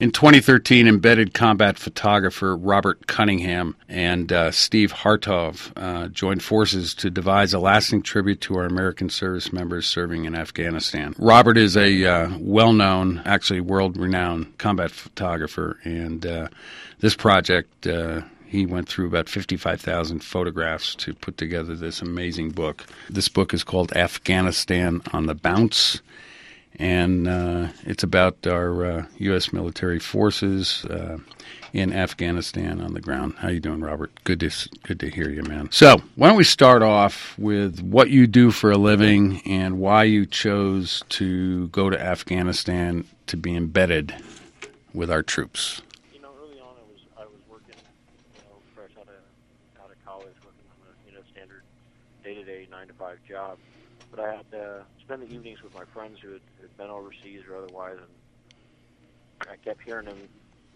In 2013, embedded combat photographer Robert Cunningham and uh, Steve Hartov uh, joined forces to devise a lasting tribute to our American service members serving in Afghanistan. Robert is a uh, well known, actually world renowned combat photographer, and uh, this project. Uh, he went through about 55,000 photographs to put together this amazing book. This book is called Afghanistan on the Bounce and uh, it's about our uh, U.S. military forces uh, in Afghanistan on the ground. How you doing, Robert? Good to good to hear you, man. So, why don't we start off with what you do for a living and why you chose to go to Afghanistan to be embedded with our troops? You know, early on, I was I was working, you know, fresh out of out of college, working a you know standard day to day nine to five job, but I had uh, spend the evenings with my friends who had, had been overseas or otherwise, and I kept hearing them,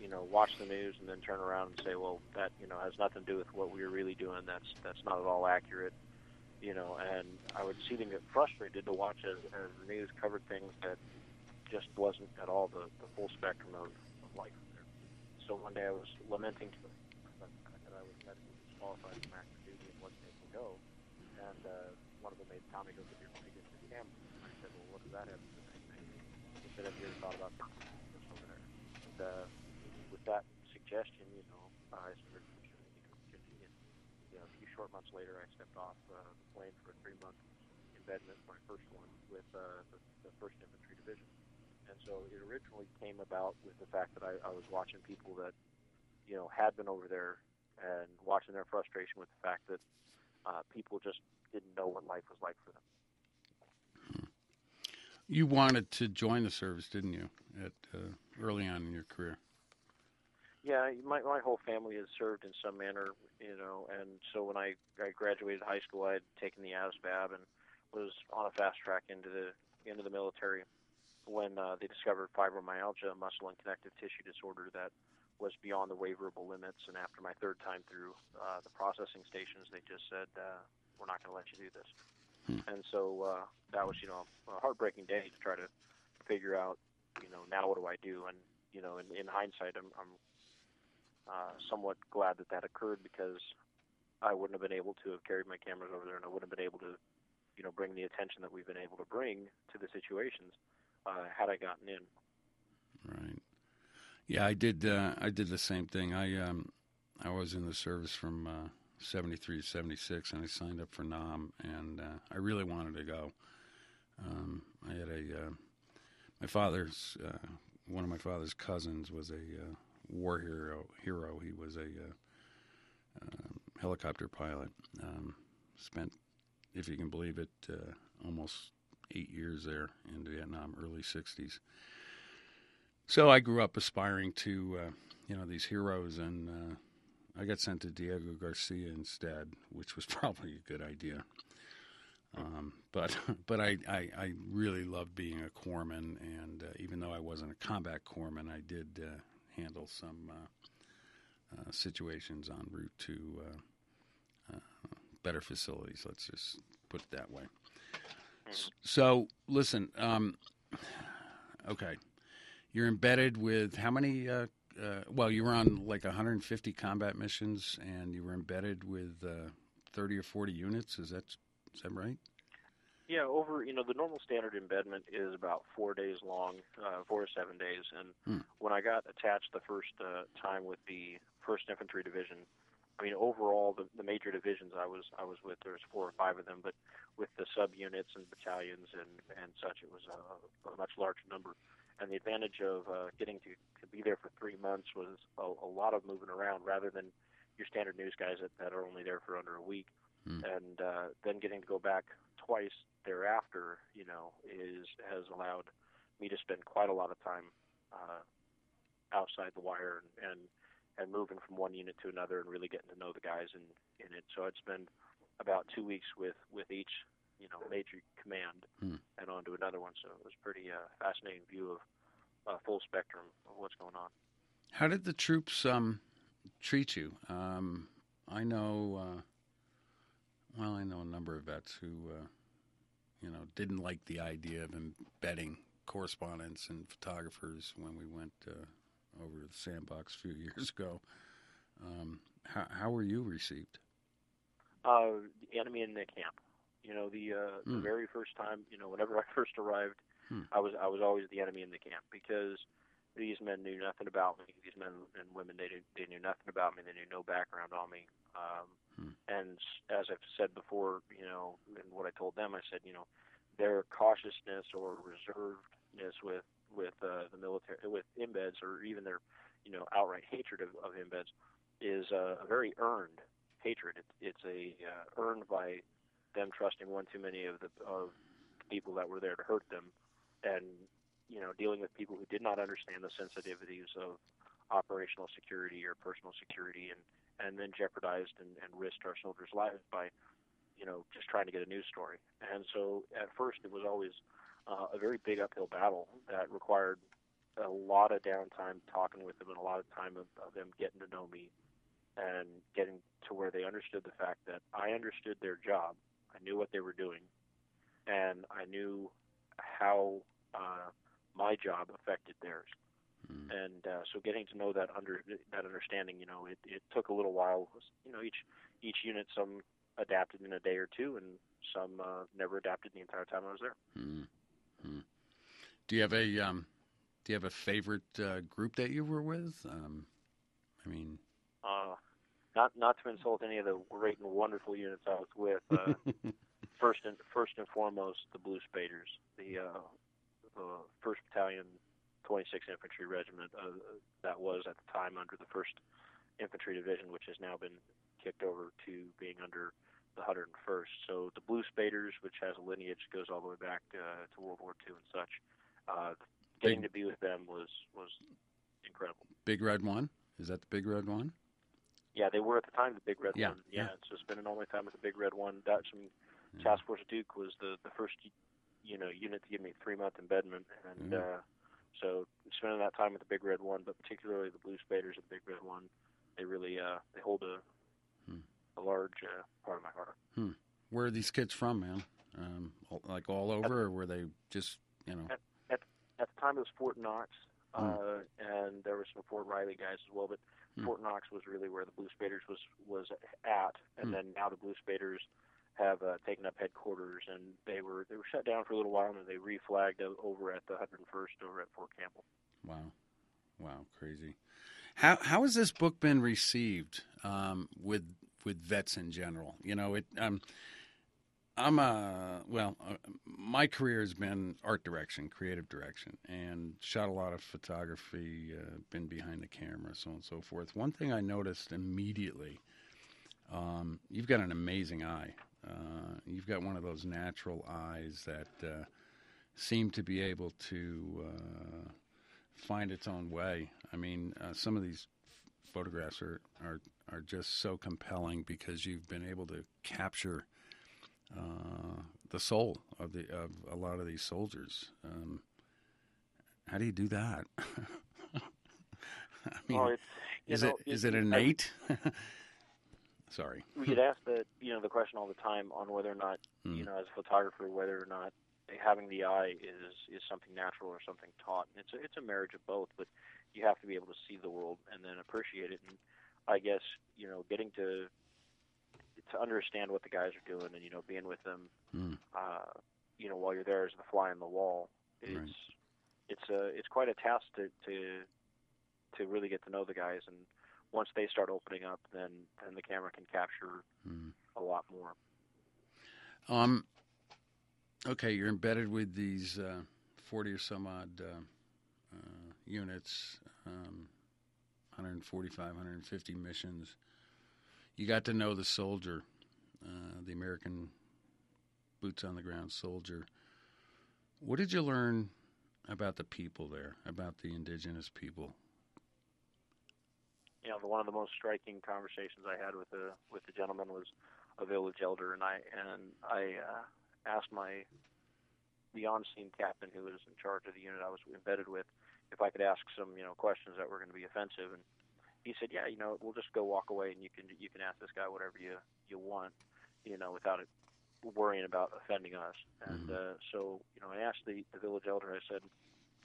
you know, watch the news and then turn around and say, well, that you know has nothing to do with what we were really doing. That's that's not at all accurate, you know. And I would see them get frustrated to watch as, as the news covered things that just wasn't at all the, the full spectrum of, of life. There. So one day I was lamenting to them that I was medically disqualified from active duty and wasn't able to go, and uh, one of them made Tommy go get your money, get your camera that have he said, have you ever thought about this over there? And, uh, with that suggestion, you know, I started pursuing the opportunity. And, you know, a few short months later, I stepped off uh, the plane for a three-month embedment, my first one, with uh, the, the 1st Infantry Division. And so it originally came about with the fact that I, I was watching people that, you know, had been over there and watching their frustration with the fact that uh, people just didn't know what life was like for them. You wanted to join the service, didn't you, at uh, early on in your career? Yeah, my my whole family has served in some manner, you know, and so when I I graduated high school, I had taken the ASVAB and was on a fast track into the into the military when uh, they discovered fibromyalgia, a muscle and connective tissue disorder that was beyond the waiverable limits. And after my third time through uh, the processing stations, they just said, uh, "We're not going to let you do this." Hmm. And so uh, that was, you know, a heartbreaking day to try to figure out, you know, now what do I do? And you know, in, in hindsight, I'm, I'm uh, somewhat glad that that occurred because I wouldn't have been able to have carried my cameras over there, and I wouldn't have been able to, you know, bring the attention that we've been able to bring to the situations uh, had I gotten in. Right. Yeah, I did. Uh, I did the same thing. I um, I was in the service from uh, 73 to 76, and I signed up for NAM, and uh, I really wanted to go. Um, I had a uh, my father's uh, one of my father's cousins was a uh, war hero. Hero. He was a uh, um, helicopter pilot. Um, spent, if you can believe it, uh, almost eight years there in Vietnam, early 60s. So I grew up aspiring to, you know, these heroes and I got sent to Diego Garcia instead, which was probably a good idea. Um, but but I, I, I, really loved being a corpsman, and uh, even though I wasn't a combat corpsman, I did uh, handle some uh, uh situations en route to uh, uh, better facilities. Let's just put it that way. So listen, um, okay, you're embedded with how many uh, well, you were on like 150 combat missions, and you were embedded with uh, 30 or 40 units. Is that is that right? Yeah, over you know the normal standard embedment is about four days long, uh, four to seven days. And hmm. when I got attached the first uh, time with the First Infantry Division, I mean overall the, the major divisions I was I was with there was four or five of them, but with the subunits and battalions and and such, it was a, a much larger number and the advantage of uh, getting to, to be there for three months was a, a lot of moving around rather than your standard news guys that, that are only there for under a week. Mm. And uh, then getting to go back twice thereafter, you know, is has allowed me to spend quite a lot of time uh, outside the wire and, and and moving from one unit to another and really getting to know the guys in in it. So I'd spend about two weeks with with each you know major command hmm. and on to another one. So it was pretty uh, fascinating view of uh, full spectrum of what's going on. How did the troops um, treat you? Um, I know, uh, well, I know a number of vets who, uh, you know, didn't like the idea of embedding correspondents and photographers when we went uh, over the sandbox a few years ago. Um, how how were you received? Uh, the enemy in the camp. You know, the uh, the Hmm. very first time, you know, whenever I first arrived, Hmm. I was I was always the enemy in the camp because these men knew nothing about me. These men and women they did, they knew nothing about me. They knew no background on me. Um, Hmm. And as I've said before, you know, and what I told them, I said, you know, their cautiousness or reservedness with with uh, the military, with embeds, or even their, you know, outright hatred of, of embeds, is uh, a very earned hatred. It, it's a uh, earned by them trusting one too many of the of people that were there to hurt them, and you know dealing with people who did not understand the sensitivities of operational security or personal security, and and then jeopardized and, and risked our soldiers' lives by you know just trying to get a news story. And so at first it was always uh, a very big uphill battle that required a lot of downtime talking with them and a lot of time of, of them getting to know me and getting to where they understood the fact that I understood their job. I knew what they were doing, and I knew how uh, my job affected theirs. Mm. And uh, so, getting to know that under that understanding, you know, it, it took a little while. You know, each each unit, some adapted in a day or two, and some uh, never adapted the entire time I was there. Mm. Mm. Do you have a um, do you have a favorite uh, group that you were with? Um, I mean, Uh, not not to insult any of the great and wonderful units I was with. Uh, first and first and foremost, the Blue Spaders, the uh, the First Battalion, 26th Infantry Regiment. Uh, that was at the time under the First Infantry Division, which has now been kicked over to being under the 101st. So the Blue Spaders, which has a lineage goes all the way back uh, to World War II and such. Uh, getting Big- to be with them was was incredible. Big Red One is that the Big Red One? Yeah, they were at the time the Big Red Yeah, One. Yeah, yeah. so spending all my time with the Big Red One. That's some Yeah. Task Force Duke was the the first you know unit to give me three month embedment, and Yeah. uh, so spending that time with the Big Red One, but particularly the Blue Spaders of the Big Red One, they really uh, they hold a Hmm. a large uh, part of my heart. Where are these kids from, man? Um, like all over, or were they just you know? At the time, it was Fort Knox, Hmm. uh, and there were some Fort Riley guys as well. But Hmm. Fort Knox was really where the Blue Spaders was was at, and Hmm. then now the Blue Spaders have uh, taken up headquarters, and they were they were shut down for a little while, and then they reflagged over at the 101st over at Fort Campbell. Wow, wow, crazy. How how has this book been received um, with with vets in general? You know, it. Um, I'm a well. Uh, my career has been art direction, creative direction, and shot a lot of photography. Uh, been behind the camera, so on and so forth. One thing I noticed immediately, um, you've got an amazing eye. Uh, you've got one of those natural eyes that uh, seem to be able to uh, find its own way. I mean, uh, some of these photographs are, are are just so compelling because you've been able to capture uh, the soul of the of a lot of these soldiers. Um, how do you do that? I mean, it's is know, it is it innate? Sorry. we get asked the you know the question all the time on whether or not Hmm. you know as a photographer whether or not having the eye is is something natural or something taught. And it's a, it's a marriage of both, but you have to be able to see the world and then appreciate it. And I guess you know getting to to understand what the guys are doing and you know being with them, Mm. uh, you know while you're there as the fly on the wall, it's Right. it's a it's quite a task to to to really get to know the guys and once they start opening up then then the camera can capture Mm. a lot more. Um. Okay, you're embedded with these uh, forty or some odd uh, uh, units, um, 145, 150 missions. You got to know the soldier, uh, the American boots on the ground soldier. What did you learn about the people there, about the indigenous people? you know, one of the most striking conversations I had with the with the gentleman was a village elder, and I and I uh, asked my the on-scene captain who was in charge of the unit I was embedded with if I could ask some you know questions that were going to be offensive, and he said, yeah, you know, we'll just go walk away, and you can you can ask this guy whatever you you want, you know, without it worrying about offending us. And uh, so, you know, I asked the, the village elder. I said,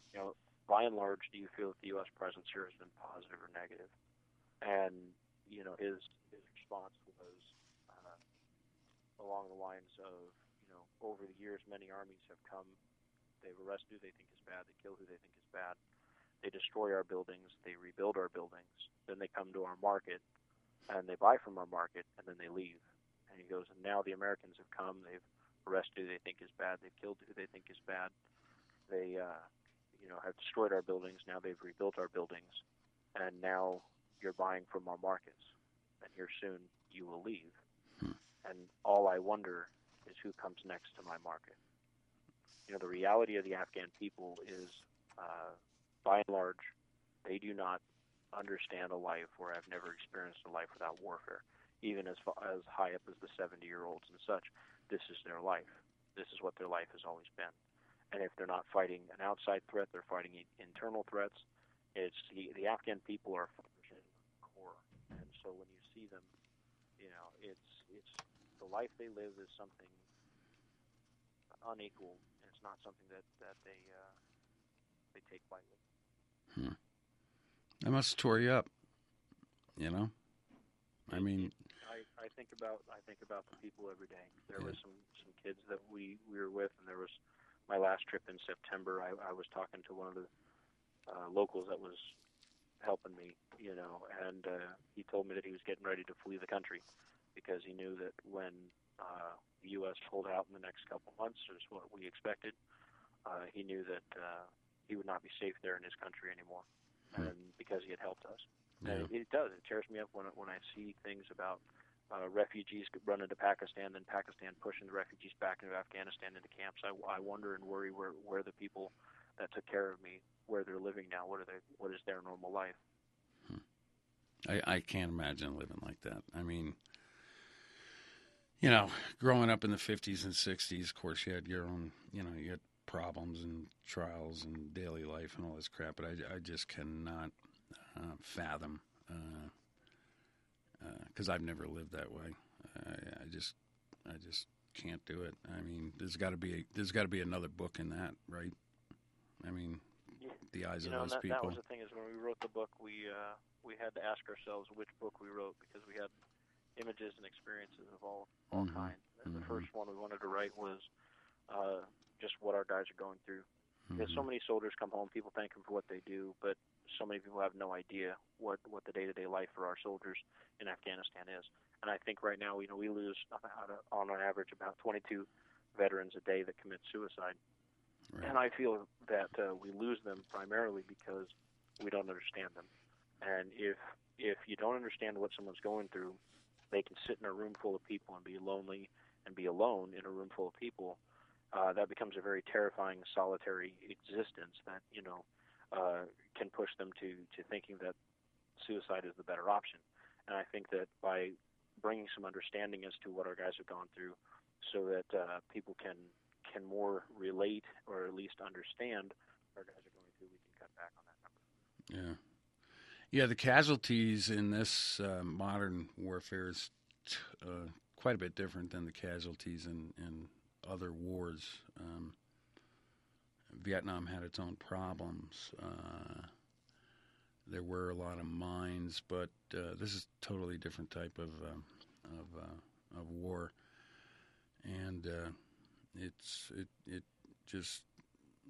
you know, by and large, do you feel that the U.S. presence here has been positive or negative? And you know, his his response was uh, along the lines of, you know, over the years, many armies have come. They've arrested who they think is bad. They kill who they think is bad. They destroy our buildings. They rebuild our buildings. Then they come to our market, and they buy from our market, and then they leave. And he goes, and now the Americans have come. They've arrested who they think is bad. They've killed who they think is bad. They uh, you know, have destroyed our buildings. Now they've rebuilt our buildings, and now you're buying from our markets, and here soon you will leave. Hmm. And all I wonder is who comes next to my market. You know, the reality of the Afghan people is, uh, by and large, they do not understand a life where I've never experienced a life without warfare. Even as as high up as the 70 year olds and such, this is their life. This is what their life has always been. And if they're not fighting an outside threat, they're fighting internal threats. It's the, the Afghan people are core, and so when you see them, you know, it's it's the life they live is something unequal. And it's not something that that they uh, they take lightly. Hmm. That must tore you up. You know, I mean, I, I think about I think about the people every day. There yeah. was some some kids that we we were with, and there was my last trip in September, I, I was talking to one of the uh, locals that was helping me, you know, and uh, he told me that he was getting ready to flee the country because he knew that when uh, the U.S. pulled out in the next couple months, is what we expected, uh, he knew that uh, he would not be safe there in his country anymore, hmm. and because he had helped us. Yeah. And it, it does. It tears me up when when I see things about uh, refugees run into Pakistan, then Pakistan pushing the refugees back into Afghanistan into camps. I, I wonder and worry where where the people that took care of me, where they're living now. What are they? What is their normal life? Hmm. I I can't imagine living like that. I mean, you know, growing up in the '50s and '60s, of course, you had your own, you know, you had problems and trials and daily life and all this crap. But I I just cannot uh, fathom. Uh, because uh, I've never lived that way. I, I, just, I just can't do it. I mean, there's got to be a, there's got to be another book in that, right? I mean, yeah. the eyes you of know, those that, people. That was the thing is when we wrote the book, we uh, we had to ask ourselves which book we wrote because we had images and experiences of all all mm-hmm. kinds. And mm-hmm. the first one we wanted to write was uh, just what our guys are going through. Mm-hmm. Because so many soldiers come home, people thank them for what they do, but so many people have no idea what what the day-to-day life for our soldiers in Afghanistan is. And I think right now, you know, we lose on an average about 22 veterans a day that commit suicide. Right. And I feel that uh, we lose them primarily because we don't understand them. And if if you don't understand what someone's going through, they can sit in a room full of people and be lonely and be alone in a room full of people. Uh, that becomes a very terrifying, solitary existence that you know uh, can push them to to thinking that suicide is the better option. And I think that by bringing some understanding as to what our guys have gone through, so that uh, people can can more relate or at least understand our guys are going through, we can cut back on that number. Yeah. Yeah, the casualties in this uh, modern warfare is t- uh, quite a bit different than the casualties in, in other wars. Um, Vietnam had its own problems. Uh, there were a lot of mines, but uh, this is a totally different type of um, of uh, of war, and uh, it's it it just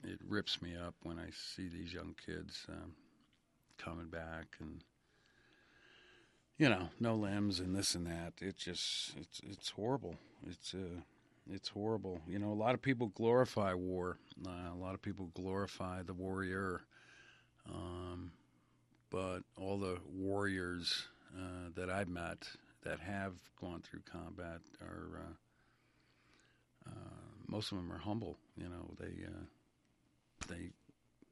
it rips me up when I see these young kids um, coming back and you know no limbs and this and that. It just it's it's horrible. It's uh it's horrible. You know, a lot of people glorify war. Uh, a lot of people glorify the warrior. Um, but all the warriors uh, that I've met that have gone through combat are uh, uh most of them are humble. You know, they uh, they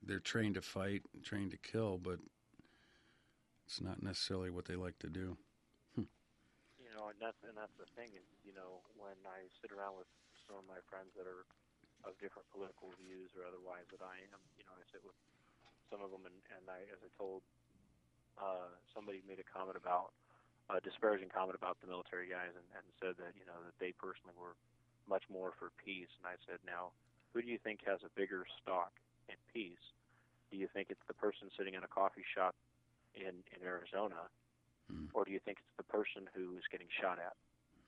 they're trained to fight, trained to kill, but it's not necessarily what they like to do know, and that's and that's the thing is, you know, when I sit around with some of my friends that are of different political views or otherwise that I am, you know, I sit with some of them, and, and I, as I told uh, somebody made a comment about a disparaging comment about the military guys, and, and said that you know that they personally were much more for peace, and I said, now, who do you think has a bigger stock in peace? Do you think it's the person sitting in a coffee shop in in Arizona, Mm. or do you think it's the person who is getting shot at?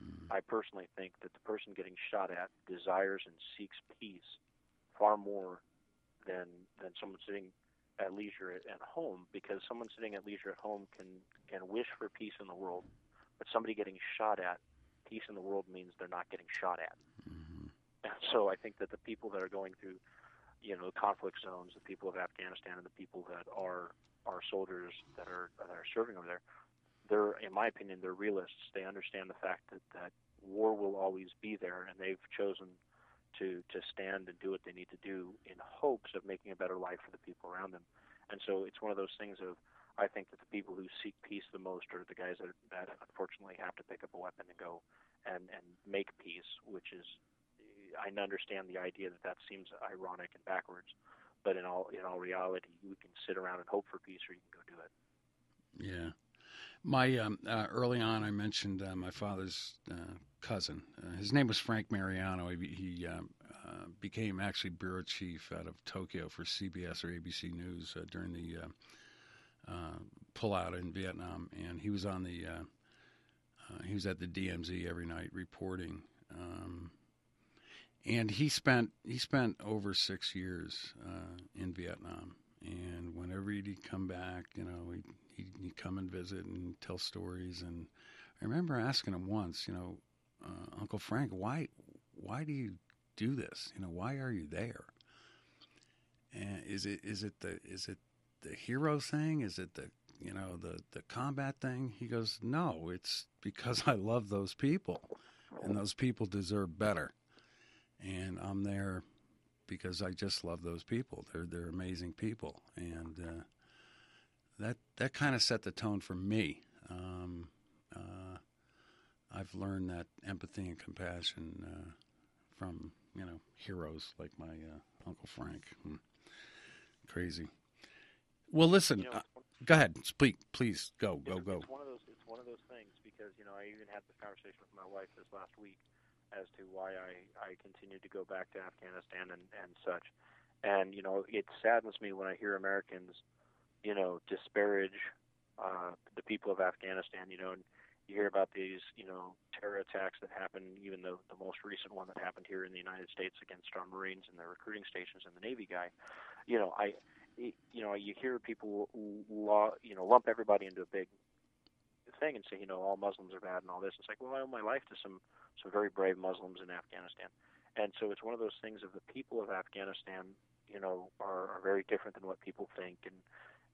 Mm. I personally think that the person getting shot at desires and seeks peace far more than than someone sitting at leisure at, at home because someone sitting at leisure at home can can wish for peace in the world, but somebody getting shot at, peace in the world means they're not getting shot at. Mhm. And so I think that the people that are going through, you know, conflict zones, the people of Afghanistan, and the people that are are soldiers that are that are serving over there, they're, in my opinion, they're realists. They understand the fact that that war will always be there, and they've chosen to to stand and do what they need to do in hopes of making a better life for the people around them. And so it's one of those things of I think that the people who seek peace the most are the guys that that unfortunately have to pick up a weapon and go and and make peace, which is I understand the idea that that seems ironic and backwards, but in all in all reality, you can sit around and hope for peace, or you can go do it. Yeah. My um, uh, early on, I mentioned uh, my father's uh, cousin. Uh, his name was Frank Mariano. He, he um, uh, became actually bureau chief out of Tokyo for CBS or ABC News uh, during the pullout in Vietnam, and he was on the he was at the DMZ every night reporting. Um, and he spent he spent over six years in Vietnam, and whenever he'd come back, you know, he'd, he'd, he'd come and visit and tell stories. And I remember asking him once, you know, uh, Uncle Frank, why why do you do this? You know, why are you there? And is it is it the is it the hero thing? Is it the you know the the combat thing? He goes, no, it's because I love those people, and those people deserve better and I'm there because I just love those people. They're they're amazing people, and uh, that that kind of set the tone for me. Um, uh, I've learned that empathy and compassion uh, from you know heroes like my uh, Uncle Frank. Hmm. Crazy. Well, listen. You know, uh, go ahead. Speak, please. Go, go, go. It's one of those. It's one of those things because you know I even had this conversation with my wife this last week as to why I I continue to go back to Afghanistan and and such, and you know it saddens me when I hear Americans, you know, disparage uh, the people of Afghanistan. You know, and you hear about these you know terror attacks that happen. Even the the most recent one that happened here in the United States against our Marines and their recruiting stations and the Navy guy. You know, I you know you hear people law you know lump everybody into a big thing and say you know all Muslims are bad and all this. It's like well I owe my life to some some very brave Muslims in Afghanistan, and so it's one of those things of the people of Afghanistan you know are, are very different than what people think. And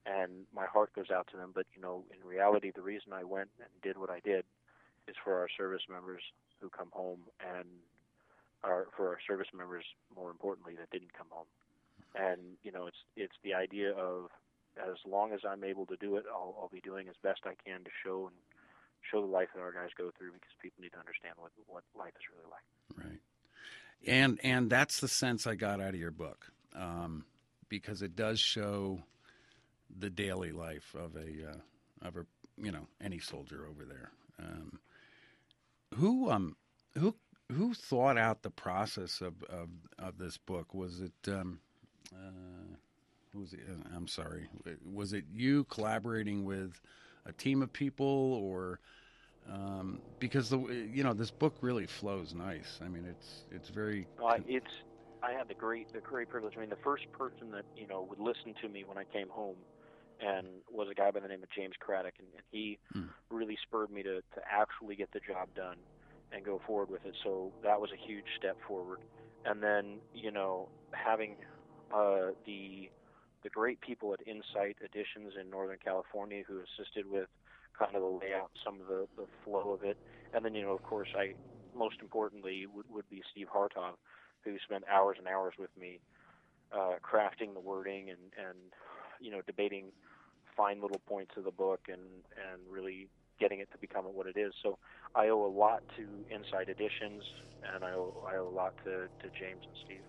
and my heart goes out to them. But you know in reality the reason I went and did what I did is for our service members who come home and are for our service members more importantly that didn't come home. And you know it's it's the idea of as long as I'm able to do it, I'll, I'll be doing as best I can to show and show the life that our guys go through because people need to understand what what life is really like. Right. And and that's the sense I got out of your book, um, because it does show the daily life of a uh, of a you know any soldier over there. Um, who um who who thought out the process of of, of this book? Was it um, uh, who was it? I'm sorry. Was it you collaborating with a team of people or? um, because the you know this book really flows nice. I mean, it's it's very. Uh, it's I had the great the great privilege. I mean, the first person that you know would listen to me when I came home, and was a guy by the name of James Craddock, and, and he Hmm. really spurred me to to actually get the job done and go forward with it. So that was a huge step forward. And then you know having uh, the the great people at Insight Editions in Northern California who assisted with kind of the layout, some of the, the flow of it. And then, you know, of course, I most importantly would, would be Steve Hartov, who spent hours and hours with me uh, crafting the wording and, and, you know, debating fine little points of the book and, and really getting it to become what it is. So I owe a lot to Insight Editions, and I owe, I owe a lot to, to James and Steve.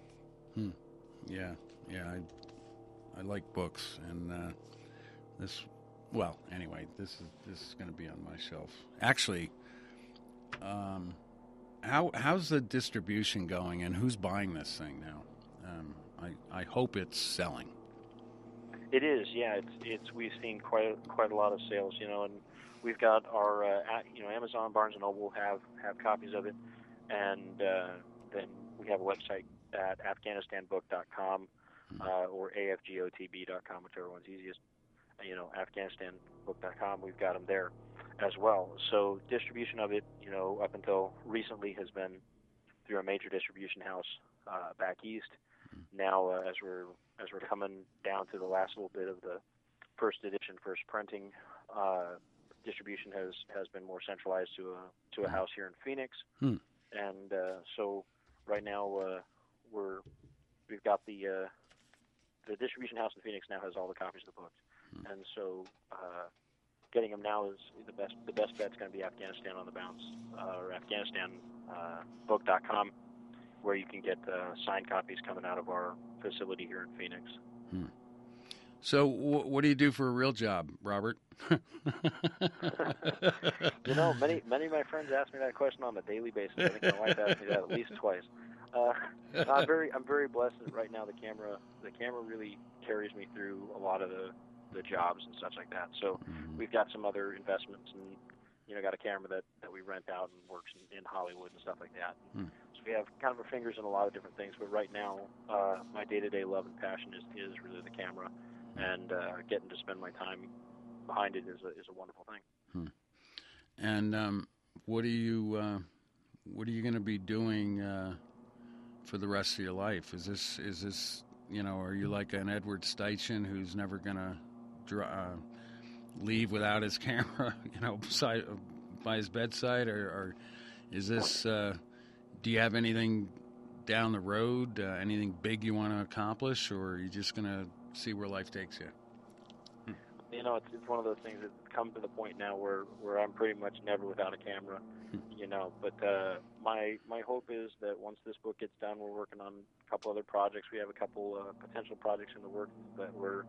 Hmm. Yeah, yeah. I I like books, and uh, this. Well, anyway, this is this is going to be on my shelf. Actually, um, how how's the distribution going, and who's buying this thing now? Um, I I hope it's selling. It is, yeah. It's it's we've seen quite quite a lot of sales, you know, and we've got our uh, you know Amazon, Barnes and Noble have have copies of it, and uh, then we have a website at AfghanistanBook.com uh, or AFGOTB.com, whichever one's easiest. You know, AfghanistanBook.com. We've got them there as well. So distribution of it, you know, up until recently has been through a major distribution house uh, back east. Now, uh, as we're as we're coming down to the last little bit of the first edition, first printing, uh, distribution has has been more centralized to a to a house here in Phoenix, Hmm. and uh, so right now uh, we're we've got the uh, the distribution house in Phoenix now has all the copies of the books, and so uh, getting them now is the best the best bet's going to be Afghanistan on the bounce uh, or Afghanistan uh, book.com where you can get uh, signed copies coming out of our facility here in Phoenix. So, wh- what do you do for a real job, Robert? You know, many many of my friends ask me that question on a daily basis. I think my wife asked me that at least twice. Uh, I'm very I'm very blessed that right now the camera the camera really carries me through a lot of the the jobs and such like that. So Mhm. we've got some other investments and you know got a camera that that we rent out and works in, in Hollywood and stuff like that. Hmm. So we have kind of our fingers in a lot of different things. But right now, uh, my day to day love and passion is is really the camera, and uh, getting to spend my time behind it is a is a wonderful thing. And um, what are you uh, what are you going to be doing uh, for the rest of your life? Is this is this you know? Are you like an Edward Steichen who's never going to dr- uh, leave without his camera? You know, beside by his bedside, or, or is this? Uh, do you have anything down the road? Uh, anything big you want to accomplish, or are you just going to see where life takes you? you know, it's it's one of those things that come to the point now where where I'm pretty much never without a camera, you know. But uh, my my hope is that once this book gets done, we're working on a couple other projects. We have a couple uh, potential projects in the works that we're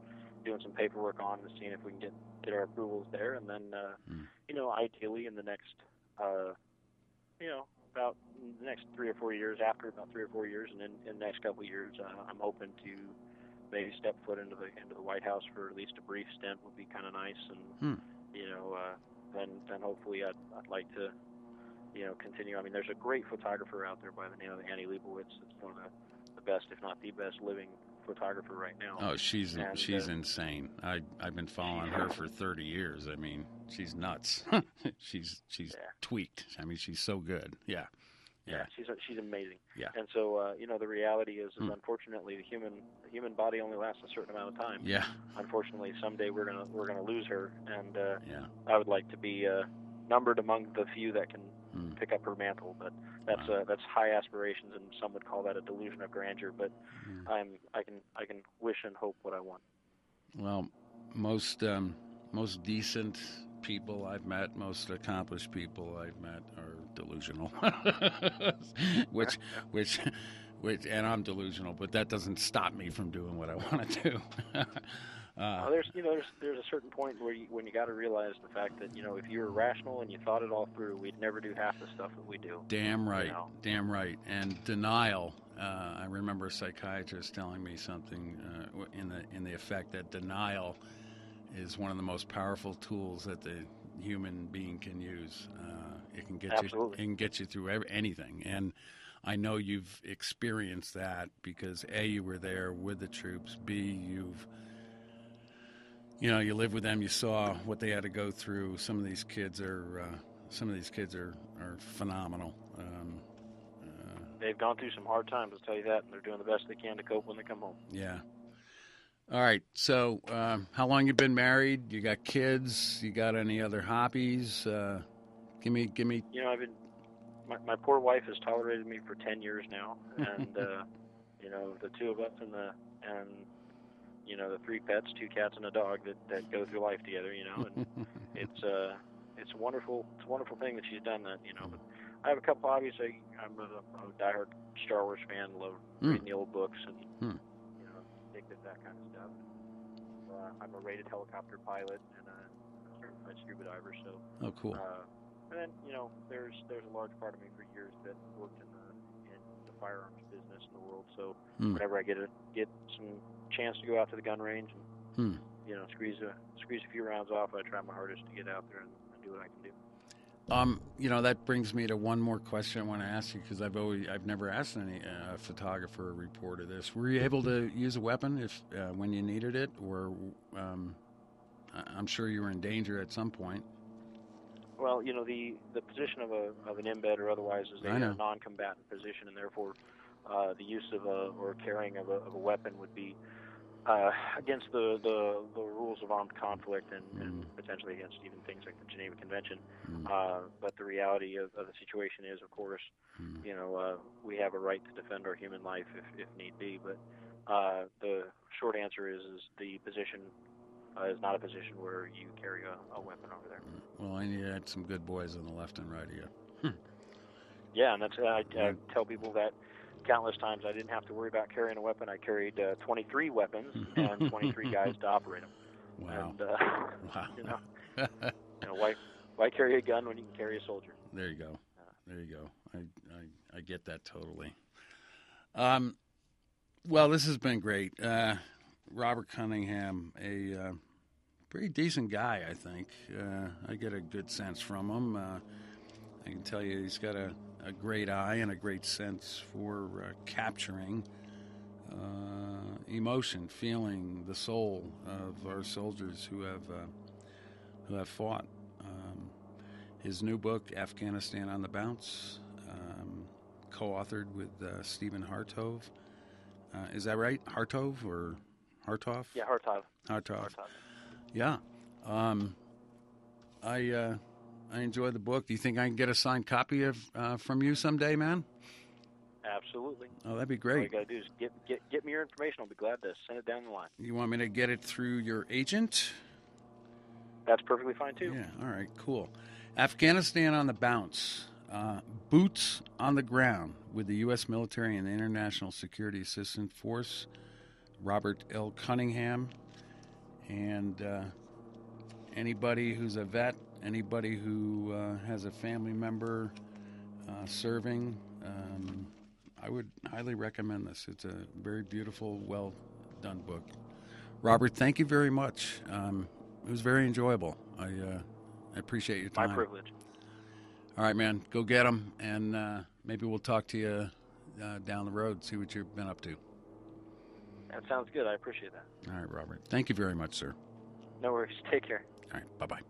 doing some paperwork on and seeing if we can get get our approvals there, and then uh, Mm. you know, ideally in the next uh, you know about the next three or four years, after about three or four years, and in, in the next couple of years, uh, I'm hoping to maybe step foot into the into the White House for at least a brief stint would be kind of nice, and Hmm. you know, uh, then then hopefully I'd I'd like to, you know, continue. I mean, there's a great photographer out there by the name of Annie Leibovitz. It's one of the, the best, if not the best, living photographer right now. Oh, she's And, she's uh, insane. I I've been following her for 30 years. I mean, she's nuts. she's she's Yeah. tweaked. I mean, she's so good. Yeah. Yeah. she's she's amazing. Yeah. And so, uh, you know, the reality is, is Hmm. unfortunately, the human the human body only lasts a certain amount of time. Yeah. Unfortunately, someday we're gonna we're gonna lose her, and uh, Yeah. I would like to be uh, numbered among the few that can Hmm. pick up her mantle. But that's Wow. uh, that's high aspirations, and some would call that a delusion of grandeur. But Hmm. I'm I can I can wish and hope what I want. Well, most um, most decent people I've met, most accomplished people I've met are delusional. which which which and I'm delusional, but that doesn't stop me from doing what I want to do. Uh, uh, there's you know there's there's a certain point where you, when you got to realize the fact that you know if you were rational and you thought it all through, we'd never do half the stuff that we do. Damn right, know. damn right. And denial. Uh, I remember a psychiatrist telling me something uh, in the in the effect that denial is one of the most powerful tools that the human being can use. Uh, it can get you it can get you through anything. And I know you've experienced that because a you were there with the troops. B you've you know, you live with them. You saw what they had to go through. Some of these kids are, uh, some of these kids are, are phenomenal. Um, uh, They've gone through some hard times, I'll tell you that, and they're doing the best they can to cope when they come home. yeah. All right. So, um, how long you been married? You got kids? You got any other hobbies? Uh, give me, give me. You know, I've been my, my poor wife has tolerated me for ten years now, and uh, you know the two of us and the and you know the three pets, two cats and a dog that that go through life together. You know, and it's uh it's a wonderful it's a wonderful thing that she's done that. You know, but I have a couple hobbies. I, I'm a, a diehard Star Wars fan. Love Hmm. reading the old books and Hmm. Addicted to that kind of stuff. Uh, I'm a rated helicopter pilot and a certified scuba diver. So. oh, cool. Uh, and then you know, there's there's a large part of me for years that worked in the in the firearms business in the world. So Hmm. whenever I get a get some chance to go out to the gun range and Hmm. You know, squeeze a squeeze a few rounds off. I try my hardest to get out there and, and do what I can do. Um, you know that brings me to one more question I want to ask you because I've always I've never asked any uh, photographer or reporter this. Were you able to use a weapon if uh, when you needed it, or um, I'm sure you were in danger at some point. Well, you know, the the position of a of an embed or otherwise is a non-combatant position, and therefore uh, the use of a or carrying of a, of a weapon would be uh, against the, the the rules of armed conflict and, and potentially against even things like the Geneva Convention. Mm, Uh, but the reality of, of the situation is, of course, mm, you know, uh, we have a right to defend our human life if, if need be. But uh, the short answer is, is the position uh, is not a position where you carry a, a weapon over there. Well, and you had some good boys on the left and right of you. Yeah, and that's I, I tell people that countless times. I didn't have to worry about carrying a weapon. I carried uh, 23 weapons and 23 guys to operate them. Wow. And uh, wow. you know, you know, why why carry a gun when you can carry a soldier? There you go. There you go. I, I, I get that totally. Um, well, this has been great. Uh, Robert Cunningham, a uh, pretty decent guy, I think. Uh, I get a good sense from him. Uh, I can tell you he's got a, a great eye and a great sense for uh, capturing uh, emotion, feeling the soul of our soldiers who have uh, who have fought. Um, his new book, Afghanistan on the Bounce, um, co-authored with uh, Stephen Hartov. Uh, is that right? Hartov or Hartov? Yeah, Hartov. Hartov. Hartov. Yeah. Um, I uh, I enjoy the book. Do you think I can get a signed copy of uh, from you someday, man? Absolutely. Oh, that'd be great. All you got to do is get get get me your information. I'll be glad to send it down the line. You want me to get it through your agent? That's perfectly fine too. Yeah. All right. Cool. Afghanistan on the bounce. Uh, boots on the ground with the U.S. military and the International Security Assistance Force. Robert L. Cunningham, and uh, anybody who's a vet, anybody who uh, has a family member uh, serving, um, I would highly recommend this. It's a very beautiful, well done book. Robert, thank you very much. Um, it was very enjoyable. I, uh, I appreciate your time. My privilege. All right, man. Go get them, and uh, maybe we'll talk to you uh, down the road. See what you've been up to. That sounds good. I appreciate that. All right, Robert. Thank you very much, sir. No worries. Take care. All right. Bye bye.